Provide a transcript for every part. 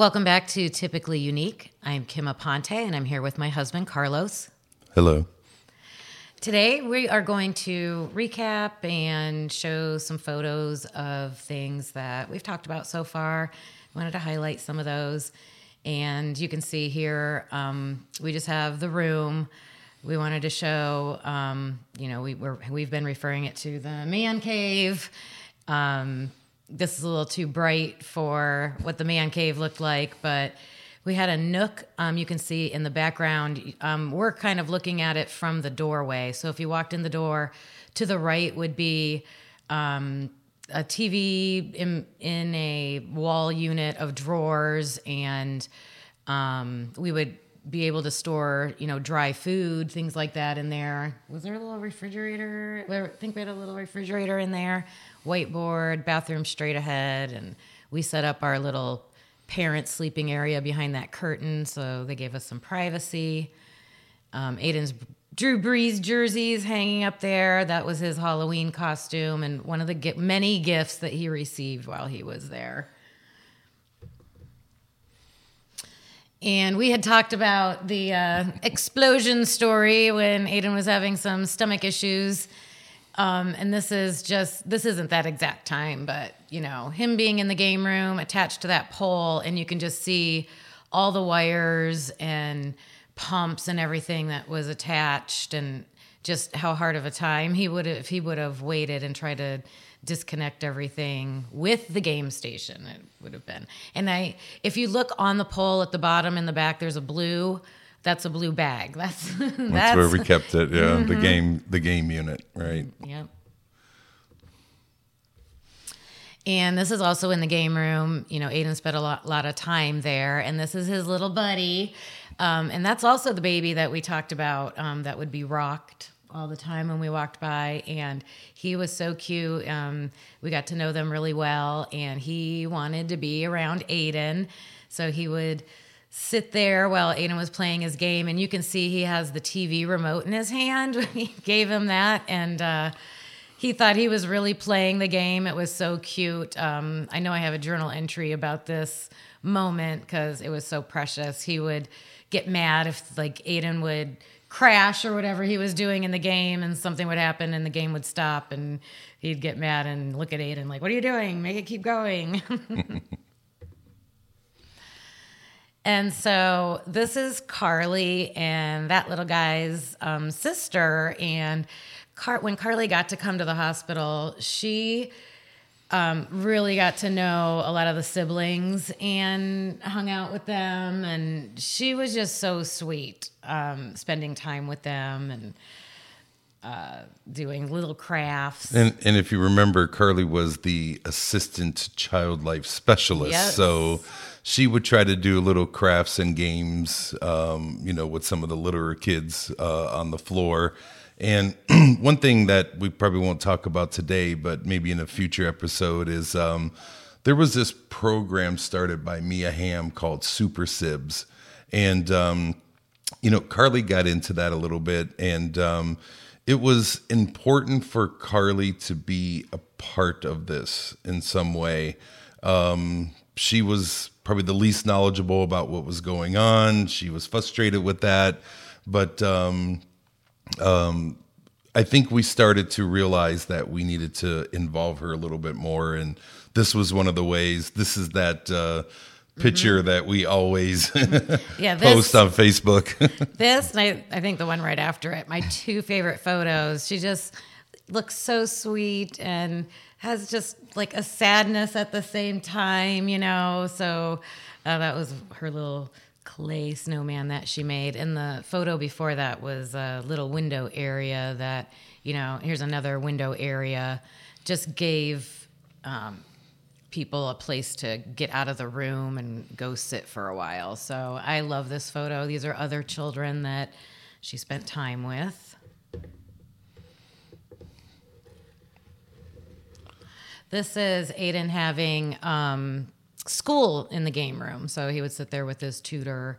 Welcome back to Typically Unique. I'm Kim Aponte and I'm here with my husband, Carlos. Hello. Today, we are going to recap and show some photos of things that we've talked about so far. I wanted to highlight some of those. And you can see here, um, we just have the room. We wanted to show, um, you know, we, we're, we've been referring it to the man cave. Um, this is a little too bright for what the man cave looked like, but we had a nook. Um, you can see in the background. Um, we're kind of looking at it from the doorway. So if you walked in the door, to the right would be um, a TV in, in a wall unit of drawers, and um, we would be able to store, you know, dry food, things like that in there. Was there a little refrigerator? I think we had a little refrigerator in there. Whiteboard, bathroom straight ahead, and we set up our little parent sleeping area behind that curtain, so they gave us some privacy. Um, Aiden's Drew Brees jerseys hanging up there. That was his Halloween costume, and one of the many gifts that he received while he was there. And we had talked about the uh, explosion story when Aiden was having some stomach issues. Um, and this is just, this isn't that exact time, but you know, him being in the game room attached to that pole, and you can just see all the wires and pumps and everything that was attached, and just how hard of a time he would have, if he would have waited and tried to disconnect everything with the game station it would have been. And i if you look on the pole at the bottom in the back there's a blue that's a blue bag. That's that's, that's where we kept it yeah mm-hmm. the game the game unit right. Yep. And this is also in the game room. You know aiden spent a lot, lot of time there and this is his little buddy. Um, and that's also the baby that we talked about um, that would be rocked all the time when we walked by, and he was so cute. Um, we got to know them really well, and he wanted to be around Aiden, so he would sit there while Aiden was playing his game, and you can see he has the TV remote in his hand. we gave him that, and uh, he thought he was really playing the game. It was so cute. Um, I know I have a journal entry about this moment because it was so precious. He would get mad if like Aiden would crash or whatever he was doing in the game and something would happen and the game would stop and he'd get mad and look at Aiden like, What are you doing? Make it keep going. and so this is Carly and that little guy's um, sister. And Car- when Carly got to come to the hospital, she um, really got to know a lot of the siblings and hung out with them. And she was just so sweet, um, spending time with them and uh, doing little crafts. And, and if you remember, Carly was the assistant child life specialist. Yes. So she would try to do little crafts and games, um, you know, with some of the littler kids uh, on the floor and one thing that we probably won't talk about today, but maybe in a future episode, is um, there was this program started by Mia Hamm called Super Sibs. And, um, you know, Carly got into that a little bit. And um, it was important for Carly to be a part of this in some way. Um, she was probably the least knowledgeable about what was going on. She was frustrated with that. But, um, um, I think we started to realize that we needed to involve her a little bit more, and this was one of the ways. This is that uh, picture mm-hmm. that we always yeah, this, post on Facebook. this, and I, I think the one right after it, my two favorite photos. She just looks so sweet and has just like a sadness at the same time, you know. So uh, that was her little clay snowman that she made. And the photo before that was a little window area that, you know, here's another window area, just gave um, people a place to get out of the room and go sit for a while. So I love this photo. These are other children that she spent time with. This is Aiden having um, school in the game room. So he would sit there with his tutor.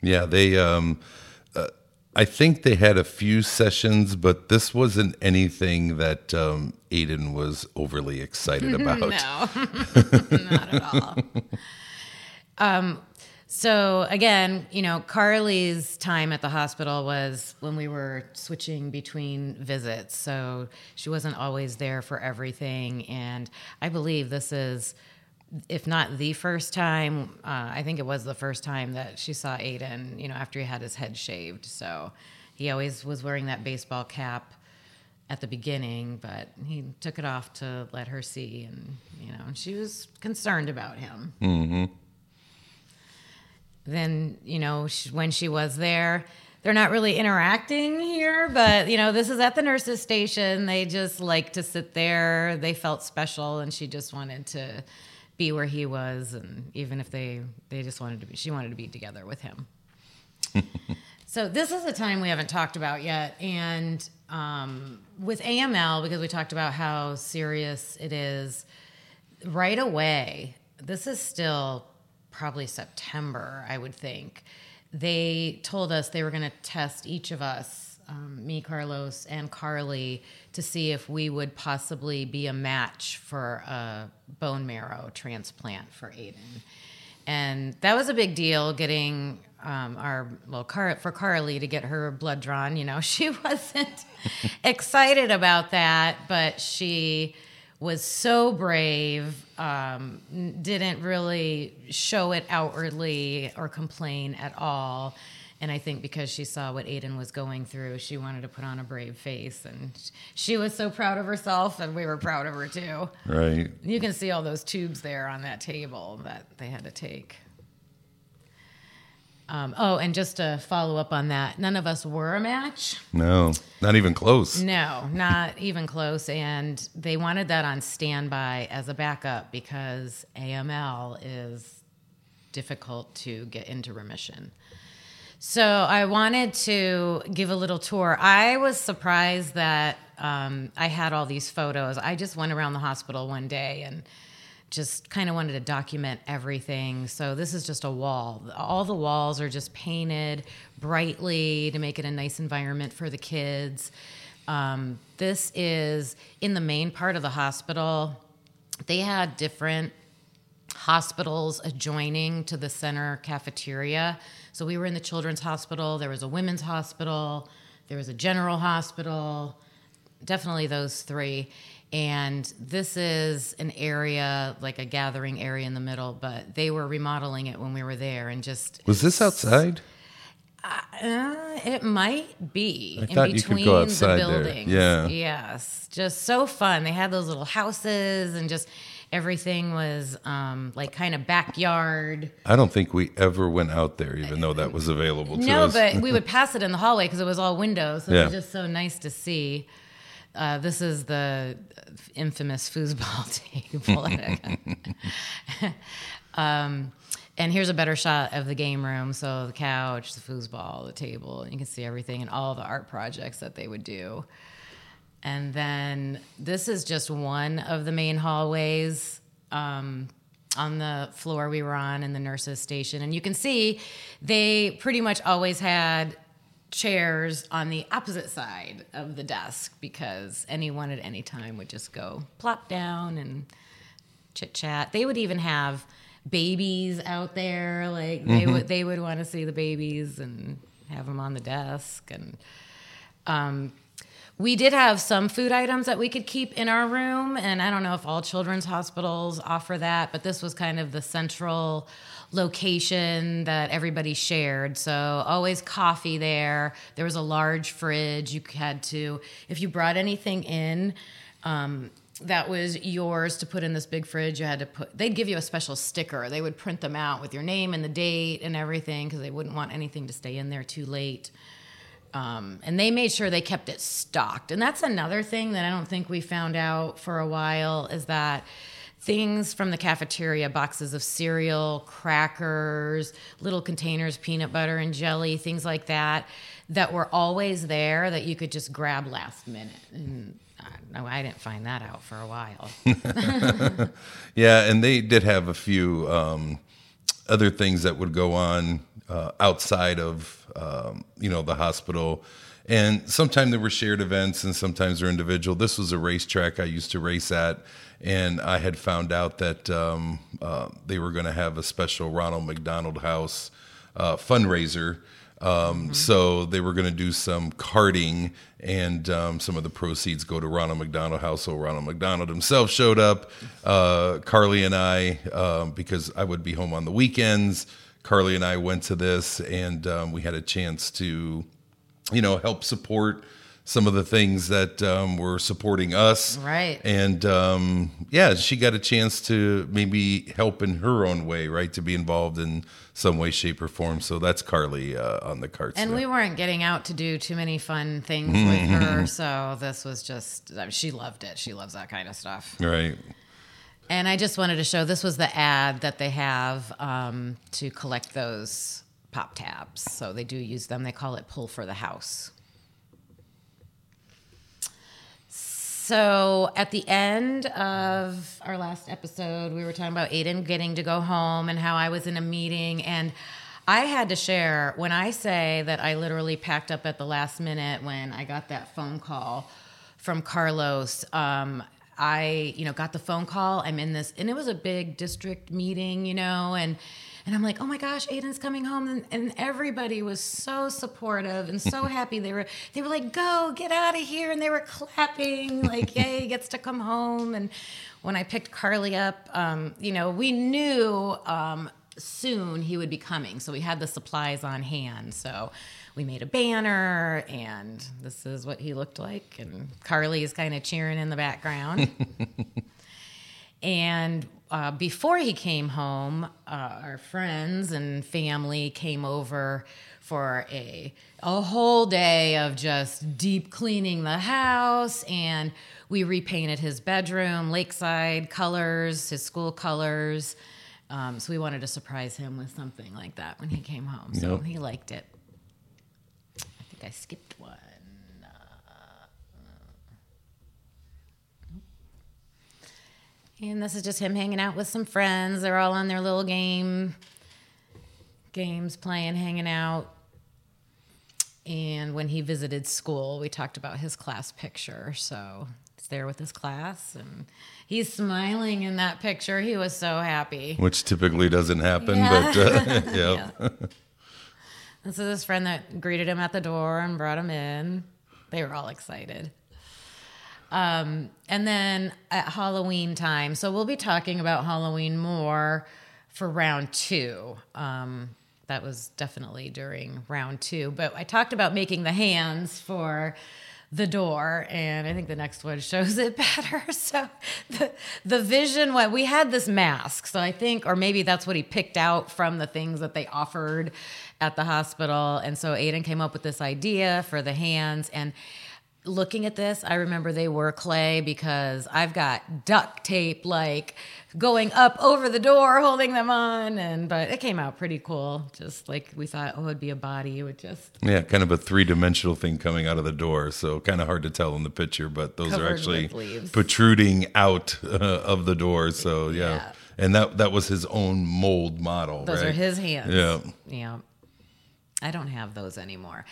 Yeah, they um, I think they had a few sessions, but this wasn't anything that um, Aiden was overly excited about. no, not at all. um, so again, you know, Carly's time at the hospital was when we were switching between visits. So she wasn't always there for everything. And I believe this is, if not the first time, uh, I think it was the first time that she saw Aiden, you know, after he had his head shaved. So he always was wearing that baseball cap at the beginning, but he took it off to let her see. And, you know, and she was concerned about him. Mm-hmm then you know she, when she was there they're not really interacting here but you know this is at the nurses station they just like to sit there they felt special and she just wanted to be where he was and even if they they just wanted to be she wanted to be together with him. So this is a time we haven't talked about yet and um, with aml because we talked about how serious it is right away this is still probably September, I would think, they told us they were going to test each of us, um, me, Carlos, and Carly, to see if we would possibly be a match for a bone marrow transplant for Aiden. And that was a big deal getting um, our, well, Car- for Carly to get her blood drawn. You know, she wasn't excited about that, but she was so brave, um, didn't really show it outwardly or complain at all. And I think because she saw what Aiden was going through, she wanted to put on a brave face. And she was so proud of herself, and we were proud of her too. Right. You can see all those tubes there on that table that they had to take. Um, oh, and just to follow up on that, none of us were a match. No, not even close. No, not even close. And they wanted that on standby as a backup because AML is difficult to get into remission. So I wanted to give a little tour. I was surprised that um, I had all these photos. I just went around the hospital one day and just kind of wanted to document everything. So this is just a wall. All the walls are just painted brightly to make it a nice environment for the kids. Um, this is in the main part of the hospital. They had different hospitals adjoining to the center cafeteria. So we were in the children's hospital, there was a women's hospital, there was a general hospital, definitely those three and this is an area like a gathering area in the middle but they were remodeling it when we were there and just was this outside uh, it might be I in between the buildings. There. Yeah. Yes. Just so fun. They had those little houses and just everything was um, like kind of backyard. I don't think we ever went out there, even though that was available to no, us. No, but we would pass it in the hallway because it was all windows. So yeah. it was just so nice to see. Uh, this is the infamous foosball table. um, and here's a better shot of the game room. So the couch, the foosball, the table. You can see everything and all the art projects that they would do. And then this is just one of the main hallways um, on the floor we were on in the nurses' station. And you can see they pretty much always had chairs on the opposite side of the desk because anyone at any time would just go plop down and chit chat. They would even have babies out there like they mm-hmm. would they would want to see the babies and have them on the desk and um, we did have some food items that we could keep in our room and i don't know if all children's hospitals offer that but this was kind of the central location that everybody shared. So always coffee there. There was a large fridge. You had to, if you brought anything in, um, that was yours to put in this big fridge. You had to put, they'd give you a special sticker. They would print them out with your name and the date and everything because they wouldn't want anything to stay in there too late. Um, and they made sure they kept it stocked. And that's another thing that I don't think we found out for a while is that things from the cafeteria boxes of cereal, crackers, little containers, peanut butter and jelly, things like that, that were always there that you could just grab last minute. And no, I didn't find that out for a while. yeah, and they did have a few. Um, other things that would go on uh, outside of um, you know the hospital. And sometimes there were shared events, and sometimes they're individual. This was a racetrack I used to race at, and I had found out that um, uh, they were going to have a special Ronald McDonald House uh, fundraiser. Um, mm-hmm. So they were going to do some karting, and um, some of the proceeds go to Ronald McDonald House. So Ronald McDonald himself showed up. Uh, Carly and I, um, because I would be home on the weekends, Carly and I went to this, and um, we had a chance to, you know, help support some of the things that um, were supporting us. Right. And um, yeah, she got a chance to maybe help in her own way, right? To be involved in some way, shape, or form. So that's Carly uh, on the carts. And we weren't getting out to do too many fun things with her. So this was just, she loved it. She loves that kind of stuff. Right. And I just wanted to show this was the ad that they have um, to collect those pop tabs. So they do use them. They call it Pull for the House. So at the end of our last episode, we were talking about Aiden getting to go home and how I was in a meeting. And I had to share when I say that I literally packed up at the last minute when I got that phone call from Carlos. Um, I, you know, got the phone call. I'm in this, and it was a big district meeting, you know, and and I'm like, oh my gosh, Aiden's coming home, and, and everybody was so supportive and so happy. They were they were like, go get out of here, and they were clapping like, yay, he gets to come home. And when I picked Carly up, um, you know, we knew um, soon he would be coming, so we had the supplies on hand. So we made a banner, and this is what he looked like. And Carly is kind of cheering in the background. and uh, before he came home, uh, our friends and family came over for a a whole day of just deep cleaning the house, and we repainted his bedroom, lakeside colors, his school colors. Um, so we wanted to surprise him with something like that when he came home. So yep. he liked it. I skipped one. And this is just him hanging out with some friends. They're all on their little game games, playing, hanging out. And when he visited school, we talked about his class picture. So he's there with his class and he's smiling in that picture. He was so happy. Which typically doesn't happen, yeah. but uh, yeah. yeah. This is his friend that greeted him at the door and brought him in. They were all excited. Um, and then at Halloween time, so we'll be talking about Halloween more for round two. Um, that was definitely during round two. But I talked about making the hands for the door, and I think the next one shows it better. So the the vision, what we had this mask, so I think, or maybe that's what he picked out from the things that they offered at the hospital. And so Aiden came up with this idea for the hands and looking at this, I remember they were clay because I've got duct tape like going up over the door, holding them on, and but it came out pretty cool. Just like we thought, oh, it'd be a body. It would just yeah, kind of a three dimensional thing coming out of the door. So kind of hard to tell in the picture, but those are actually protruding out uh, of the door. So yeah. yeah. and that that was his own mold model. Those right? are his hands. Yeah, yeah. I don't have those anymore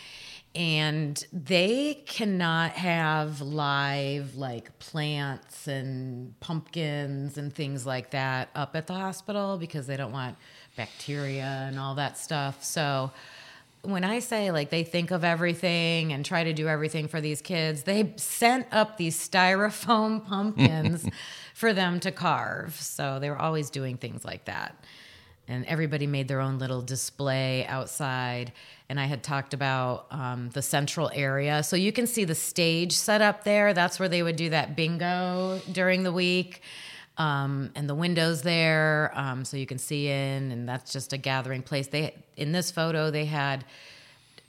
and they cannot have live like plants and pumpkins and things like that up at the hospital because they don't want bacteria and all that stuff. So when I say like they think of everything and try to do everything for these kids, they sent up these styrofoam pumpkins for them to carve. So they were always doing things like that. And everybody made their own little display outside and I had talked about um, the central area. So you can see the stage set up there. That's where they would do that bingo during the week. Um, and the windows there, um, so you can see in, and that's just a gathering place. They in this photo they had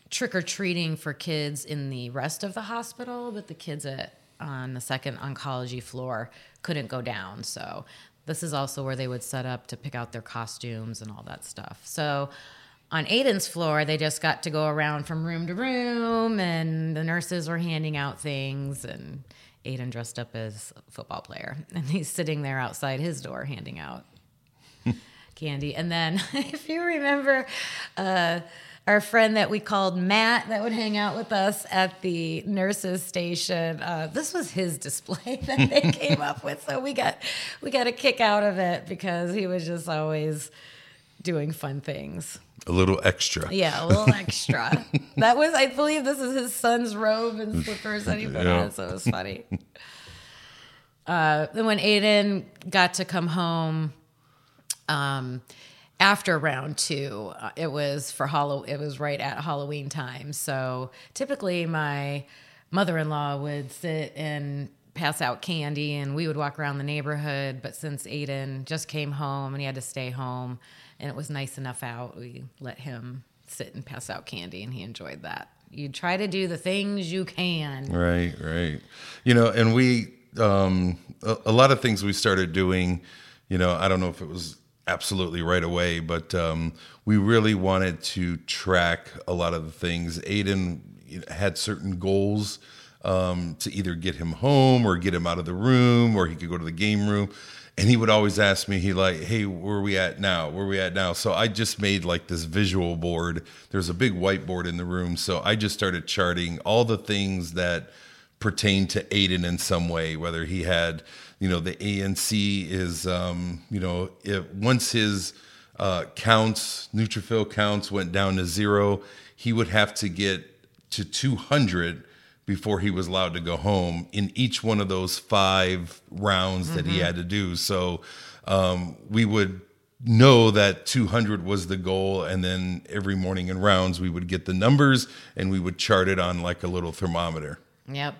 trick or treating for kids in the rest of the hospital, but the kids at on the second oncology floor couldn't go down. So this is also where they would set up to pick out their costumes and all that stuff. So on Aiden's floor, they just got to go around from room to room, and the nurses were handing out things, and Aiden dressed up as a football player, and he's sitting there outside his door handing out candy. And then, if you remember, uh, our friend that we called Matt that would hang out with us at the nurses station. Uh, this was his display that they came up with, so we got we got a kick out of it because he was just always doing fun things. A little extra. Yeah, a little extra. that was, I believe, this is his son's robe and slippers that he put yeah. on, so it was funny. Uh, then when Aiden got to come home, um, after round two, uh, it was for Hollow. It was right at Halloween time. So typically, my mother-in-law would sit and pass out candy, and we would walk around the neighborhood. But since Aiden just came home and he had to stay home, and it was nice enough out, we let him sit and pass out candy, and he enjoyed that. You try to do the things you can. Right, right. You know, and we um, a, a lot of things we started doing. You know, I don't know if it was absolutely right away. But um, we really wanted to track a lot of the things. Aiden had certain goals um, to either get him home or get him out of the room, or he could go to the game room. And he would always ask me, he like, hey, where are we at now? Where are we at now? So I just made like this visual board. There's a big whiteboard in the room. So I just started charting all the things that pertain to Aiden in some way, whether he had you know the ANC is um, you know if once his uh, counts neutrophil counts went down to zero, he would have to get to 200 before he was allowed to go home in each one of those five rounds mm-hmm. that he mm-hmm. had to do. So um, we would know that 200 was the goal and then every morning in rounds we would get the numbers and we would chart it on like a little thermometer yep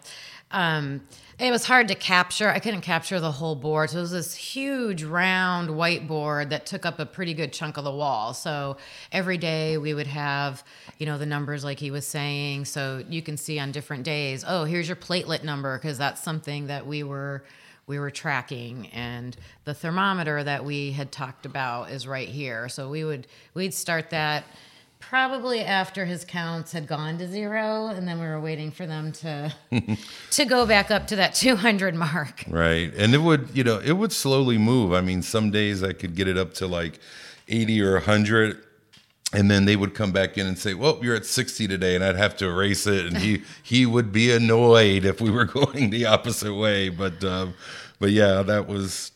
um, it was hard to capture. I couldn't capture the whole board. So it was this huge round whiteboard that took up a pretty good chunk of the wall. So every day we would have, you know, the numbers like he was saying. So you can see on different days, oh, here's your platelet number because that's something that we were we were tracking and the thermometer that we had talked about is right here. So we would we'd start that probably after his counts had gone to zero and then we were waiting for them to to go back up to that 200 mark. Right. And it would you know it would slowly move. I mean some days i could get it up to like 80 or 100 and then they would come back in and say well you're at 60 today and i'd have to erase it and he he would be annoyed if we were going the opposite way. But um, but yeah that was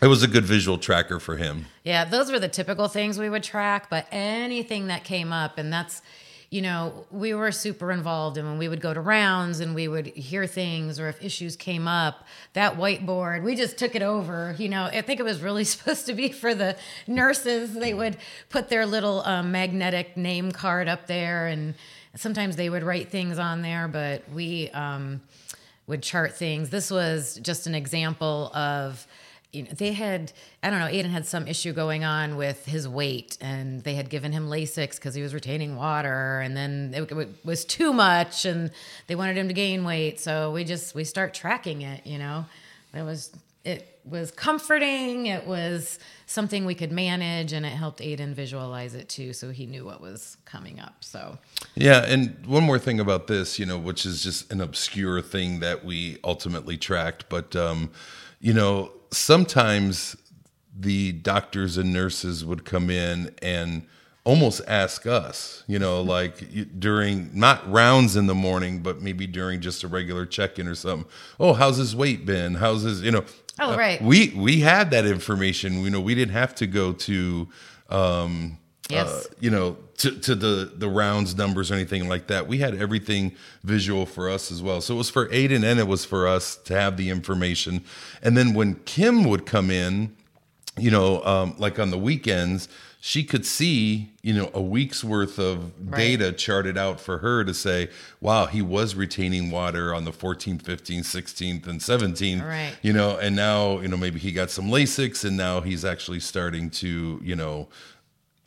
it was a good visual tracker for him. Yeah, those were the typical things we would track, but anything that came up, and that's, you know, we were super involved. And when we would go to rounds and we would hear things, or if issues came up, that whiteboard, we just took it over. You know, I think it was really supposed to be for the nurses. They would put their little um, magnetic name card up there, and sometimes they would write things on there, but we um, would chart things. This was just an example of, you know, they had, I don't know, Aiden had some issue going on with his weight and they had given him Lasix because he was retaining water and then it, it, was too much and they wanted him to gain weight. So we just, we start tracking it, you know, it was, it was comforting. It was something we could manage and it helped Aiden visualize it too. So he knew what was coming up. So, yeah. And one more thing about this, you know, which is just an obscure thing that we ultimately tracked, but, um, you know, sometimes the doctors and nurses would come in and almost ask us, you know, like during not rounds in the morning, but maybe during just a regular check in or something. Oh, how's his weight been? How's his, you know? Oh, right. Uh, we we had that information. You know, we didn't have to go to, um, yes. Uh, you know, to, to the the rounds numbers or anything like that. We had everything visual for us as well. So it was for Aiden and it was for us to have the information. And then when Kim would come in, you know, um, like on the weekends, she could see, you know, a week's worth of right. data charted out for her to say, wow, he was retaining water on the 14th, 15th, 16th, and 17th. Right. You know, and now, you know, maybe he got some Lasix and now he's actually starting to, you know,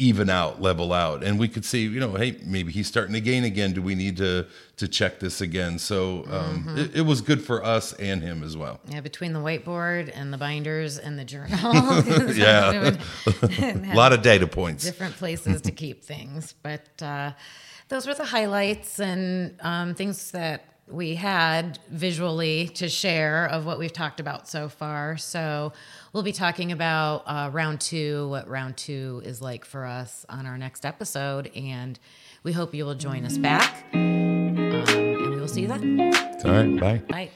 even out, level out, and we could see, you know, hey, maybe he's starting to gain again. Do we need to to check this again? So um, mm-hmm. it, it, was good for us and him as well. Yeah, between the whiteboard and the binders and the journal, yeah, a lot of data points, different places to keep things. But uh, those were the highlights and um, things that we had visually to share of what we've talked about so far. So we'll be talking about uh, round two, what round two is like for us on our next episode. And we hope you will join us back. Um, and we will see you then. All right. Bye. Bye.